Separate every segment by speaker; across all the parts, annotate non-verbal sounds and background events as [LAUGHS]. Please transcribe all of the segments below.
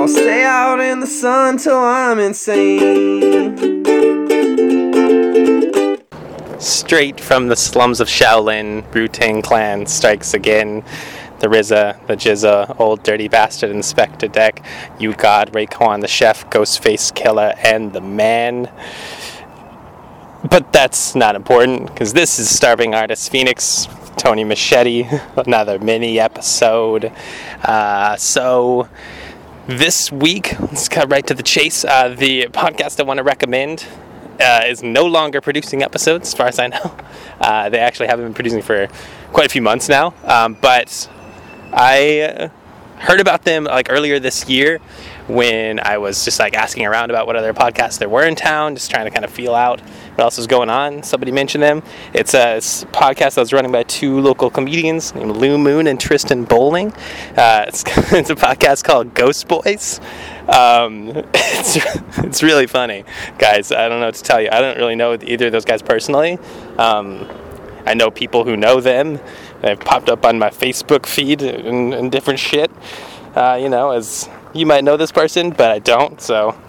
Speaker 1: I'll stay out in the sun till I'm insane.
Speaker 2: Straight from the slums of Shaolin, Wu Tang Clan strikes again. The RZA, the GZA, Old Dirty Bastard, Inspectah Deck, U-God, Raekwon the Chef, Ghostface Killah, and the Man. But that's not important because this is Starving Artist Phoenix, Tony Machete, [LAUGHS] another mini episode. Uh, so this week, let's cut right to the chase. Uh, the podcast I want to recommend uh, is no longer producing episodes, as far as I know. [LAUGHS] Uh, they actually haven't been producing for quite a few months now. Um, but I heard about them like earlier this year when I was just like asking around about what other podcasts there were in town, just trying to kind of feel out what else is going on. Somebody mentioned them. It's a podcast that was running by two local comedians named Lou Moon and Tristan Bowling. Uh, it's, [LAUGHS] it's, a podcast called Ghost Boys. Um, [LAUGHS] it's, it's really funny, guys. I don't know what to tell you. I don't really know either of those guys personally. Um, I know people who know them. They've popped up on my Facebook feed and, and different shit. Uh, you know, as you might know this person, but I don't, so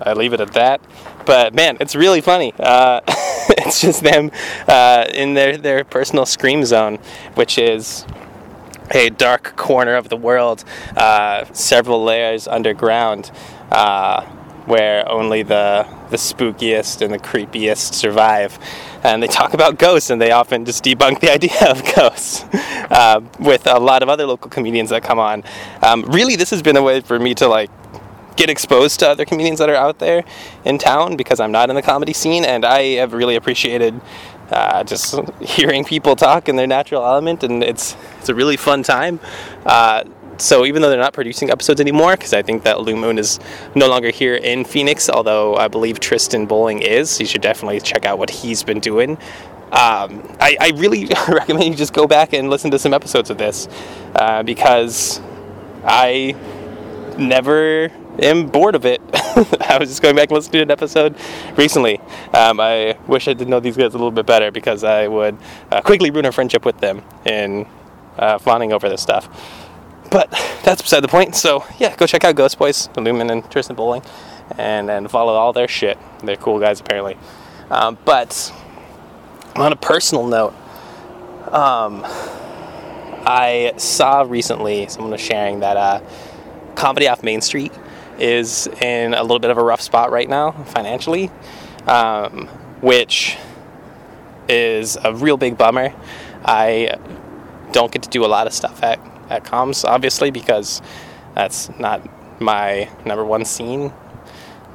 Speaker 2: I leave it at that. But man, it's really funny. Uh, [LAUGHS] it's just them uh, in their, their personal scream zone, which is a dark corner of the world, uh, several layers underground, uh, where only the the spookiest and the creepiest survive. And they talk about ghosts, and they often just debunk the [LAUGHS] idea of ghosts uh, with a lot of other local comedians that come on. Um, really, this has been a way for me to like get exposed to other comedians that are out there in town because I'm not in the comedy scene, and I have really appreciated uh, just [LAUGHS] hearing people talk in their natural element, and it's it's a really fun time. Uh, so even though they're not producing episodes anymore, because I think that Lou Moon is no longer here in Phoenix, although I believe Tristan Bowling is, you should definitely check out what he's been doing. Um, I, I, really [LAUGHS] recommend you just go back and listen to some episodes of this uh, because I never am bored of it. [LAUGHS] I was just going back and listening to an episode recently. Um, I wish I did know these guys a little bit better because I would uh, quickly ruin a friendship with them in uh, fawning over this stuff. But that's beside the point. So yeah, go check out Ghost Boys, Lou Moon and Tristan Bowling, and and follow all their shit. They're cool guys apparently. Um, but on a personal note, um, I saw recently someone was sharing that uh, comedy off Main Street is in a little bit of a rough spot right now financially, um, which is a real big bummer. I don't get to do a lot of stuff at at comms, obviously, because that's not my number one scene.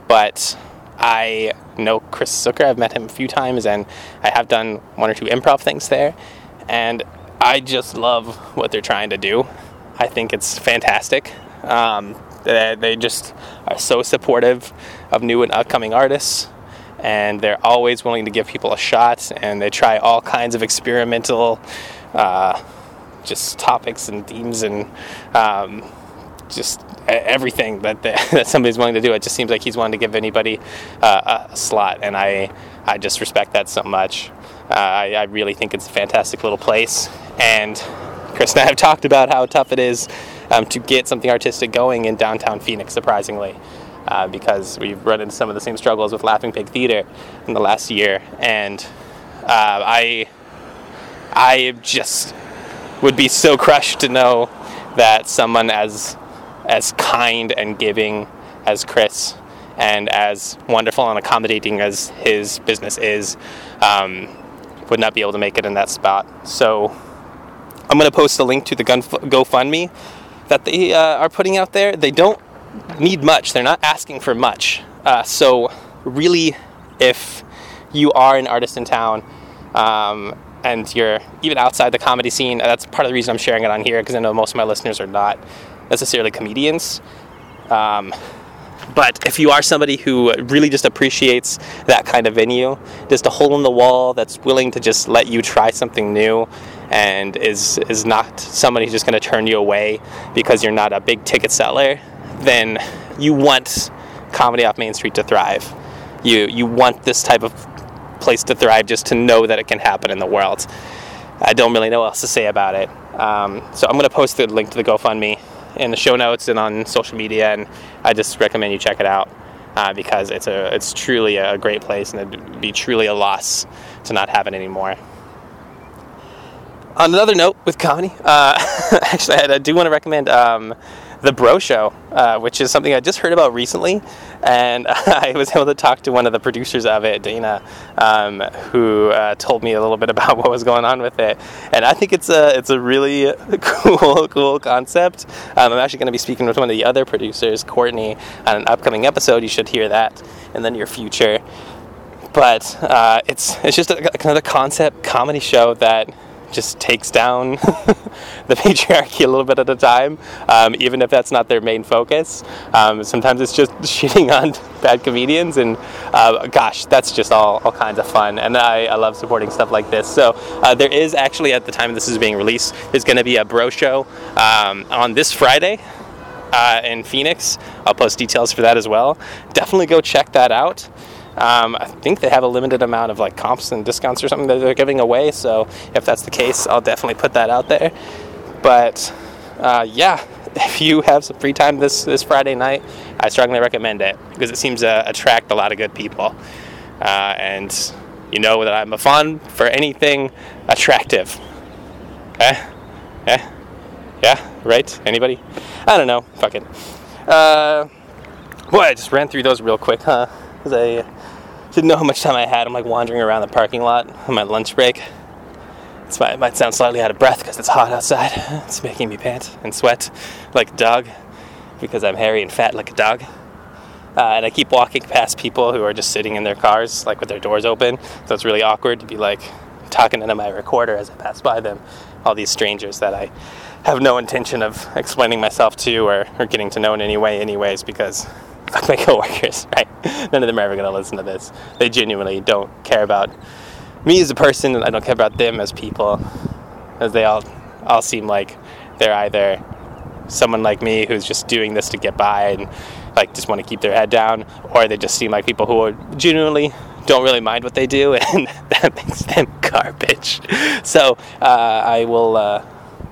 Speaker 2: But I know Chris Zucker. I've met him a few times, and I have done one or two improv things there. And I just love what they're trying to do. I think it's fantastic. Um, they, they just are so supportive of new and upcoming artists, and they're always willing to give people a shot. And they try all kinds of experimental. Uh, just topics and themes and um, just everything that, the, [LAUGHS] that somebody's willing to do. It just seems like he's willing to give anybody uh, a slot, and I I just respect that so much. Uh, I, I, really think it's a fantastic little place, and Chris and I have [LAUGHS] talked about how tough it is um, to get something artistic going in downtown Phoenix, surprisingly. Uh, because we've run into some of the same struggles with Laughing Pig Theater in the last year, and uh, I, I just would be so crushed to know that someone as as kind and giving as Chris and as wonderful and accommodating as his business is um, would not be able to make it in that spot. So I'm going to post a link to the GoFundMe that they uh, are putting out there. They don't need much. They're not asking for much. Uh, so really, if you are an artist in town um, and you're even outside the comedy scene, that's part of the reason I'm sharing it on here because I know most of my listeners are not necessarily comedians. Um, but if you are somebody who really just appreciates that kind of venue, just a hole in the wall that's willing to just let you try something new and is is not somebody who's just going to turn you away because you're not a big ticket seller, then you want comedy off Main Street to thrive. You you want this type of place to thrive just to know that it can happen in the world. I don't really know what else to say about it. Um, so I'm going to post the link to the GoFundMe in the show notes and on social media, and I just recommend you check it out uh, because it's a it's truly a great place, and it'd be truly a loss to not have it anymore. On another note with comedy, uh, [LAUGHS] actually, I do want to recommend um, the Bro Show, uh, which is something I just heard about recently, and [LAUGHS] I was able to talk to one of the producers of it, Dana, um, who uh, told me a little bit [LAUGHS] about what was going on with it, and I think it's a it's a really cool cool concept. Um, I'm actually going to be speaking with one of the other producers, Courtney, on an upcoming episode. You should hear that in the near future. But uh, it's it's just a, kind of a concept comedy show that just takes down [LAUGHS] the patriarchy a little bit at a time, um, even if that's not their main focus. Um, sometimes it's just [LAUGHS] shitting on bad comedians, and uh, gosh, that's just all, all kinds of fun. And I, I love supporting stuff like this. So uh, there is actually, at the time this is being released, there's going to be a bro show um, on this Friday. Uh, in Phoenix, I'll post details for that as well. Definitely go check that out. Um, I think they have a limited amount of like comps and discounts or something that they're giving away. So if that's the case, I'll definitely put that out there. But uh, yeah, [LAUGHS] if you have some free time this this Friday night, I strongly recommend it because it seems to attract a lot of good people. Uh, and you know that I'm a fan for anything attractive. Eh? Eh? Yeah? Right? Anybody? I don't know. Fuck it. Uh, boy, I just ran through those real quick, huh? Because I didn't know how much time I had. I'm like wandering around the parking lot on my lunch break. It's, it might sound slightly out of breath because it's hot outside. [LAUGHS] It's making me pant and sweat like a dog because I'm hairy and fat like a dog. Uh, and I keep walking past people who are just sitting in their cars, like with their doors open. So it's really awkward to be like talking into my recorder as I pass by them. All these strangers that I have no intention of explaining myself to or, or getting to know in any way, anyways, because [LAUGHS] my coworkers, right? None of them are ever going to listen to this. They genuinely don't care about me as a person, and I don't care about them as people, as they all all seem like they're either someone like me who's just doing this to get by and like just want to keep their head down, or they just seem like people who are genuinely don't really mind what they do, [LAUGHS] and that makes them garbage. So uh, I will, uh,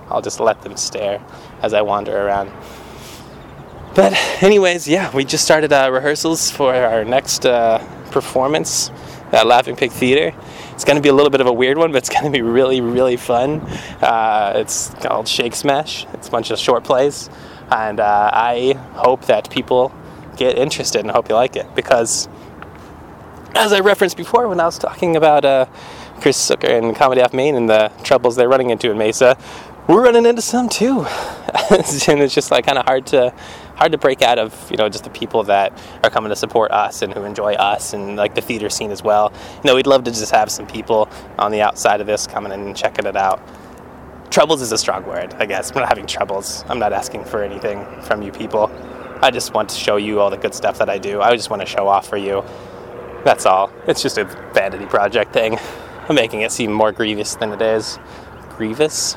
Speaker 2: I'll just let them stare as I wander around. But anyways, yeah, we just started uh, rehearsals for our next uh, performance at Laughing Pig Theater. It's going to be a little bit of a weird one, but it's [LAUGHS] going to be really, really fun. Uh, it's called Shake Smash. It's a bunch of short plays, and uh, I hope that people get interested and hope you like it because, as I referenced before when I was talking about uh, Chris Zucker and Comedy Off Main and the troubles they're running into in Mesa, we're running into some too, [LAUGHS] and it's just like kind of hard to hard to break out of you know just the people that are coming to support us and who enjoy us and like the theater scene as well. You know, we'd love to just have some people on the outside of this coming and checking it out. Troubles is a strong word, I guess. I'm not having troubles. I'm not asking for anything from you people. I just want to show you all the good stuff that I do. I just want to show off for you. That's all. It's just a vanity project thing. I'm making it seem more grievous than it is. Grievous?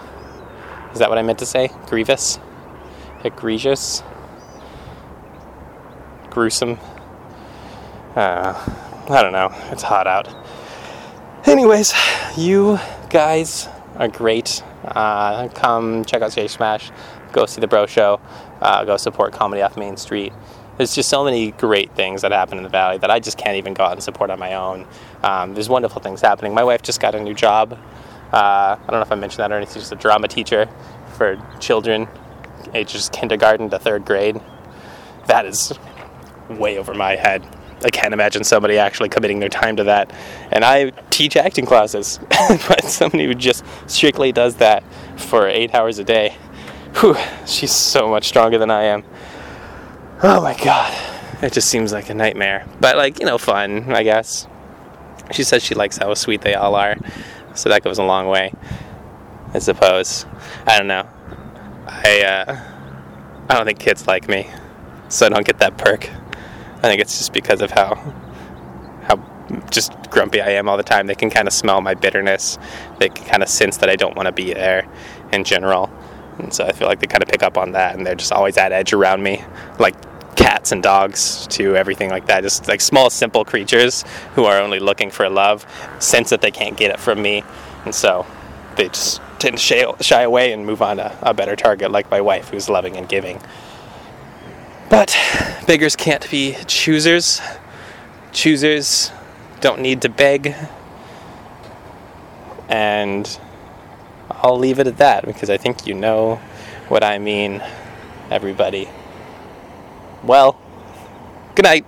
Speaker 2: Is that what I meant to say? Grievous? Egregious? Gruesome. Uh, I don't know. It's hot out. Anyways, you guys are great. Uh, come check out Stage Smash. Go see the Bro Show. Uh, go support Comedy Off Main Street. There's just so many great things that happen in the Valley that I just can't even go out and support on my own. Um, there's wonderful things happening. My wife just got a new job. Uh, I don't know if I mentioned that or anything. She's a drama teacher for children ages kindergarten to third grade. That is way over my head. I can't imagine somebody actually committing their time to that. And I teach acting classes, [LAUGHS] but somebody who just strictly does that for eight hours a day, whew, she's so much stronger than I am. Oh my god, it just seems like a nightmare. But, like, you know, fun, I guess. She says she likes how sweet they all are, so that goes a long way, I suppose. I don't know. I, uh, I don't think kids like me, so I don't get that perk. I think it's just because of how how just grumpy I am all the time. They can kind of smell my bitterness. They can kind of sense that I don't want to be there in general. And so I feel like they kind of pick up on that and they're just always at edge around me. Like cats and dogs to everything like that. Just like small, simple creatures who are only looking for love, sense that they can't get it from me. And so they just tend to shy, shy away and move on to a better target like my wife, who's loving and giving. But beggars can't be choosers. Choosers don't need to beg. And I'll leave it at that because I think you know what I mean, everybody. Well, good night.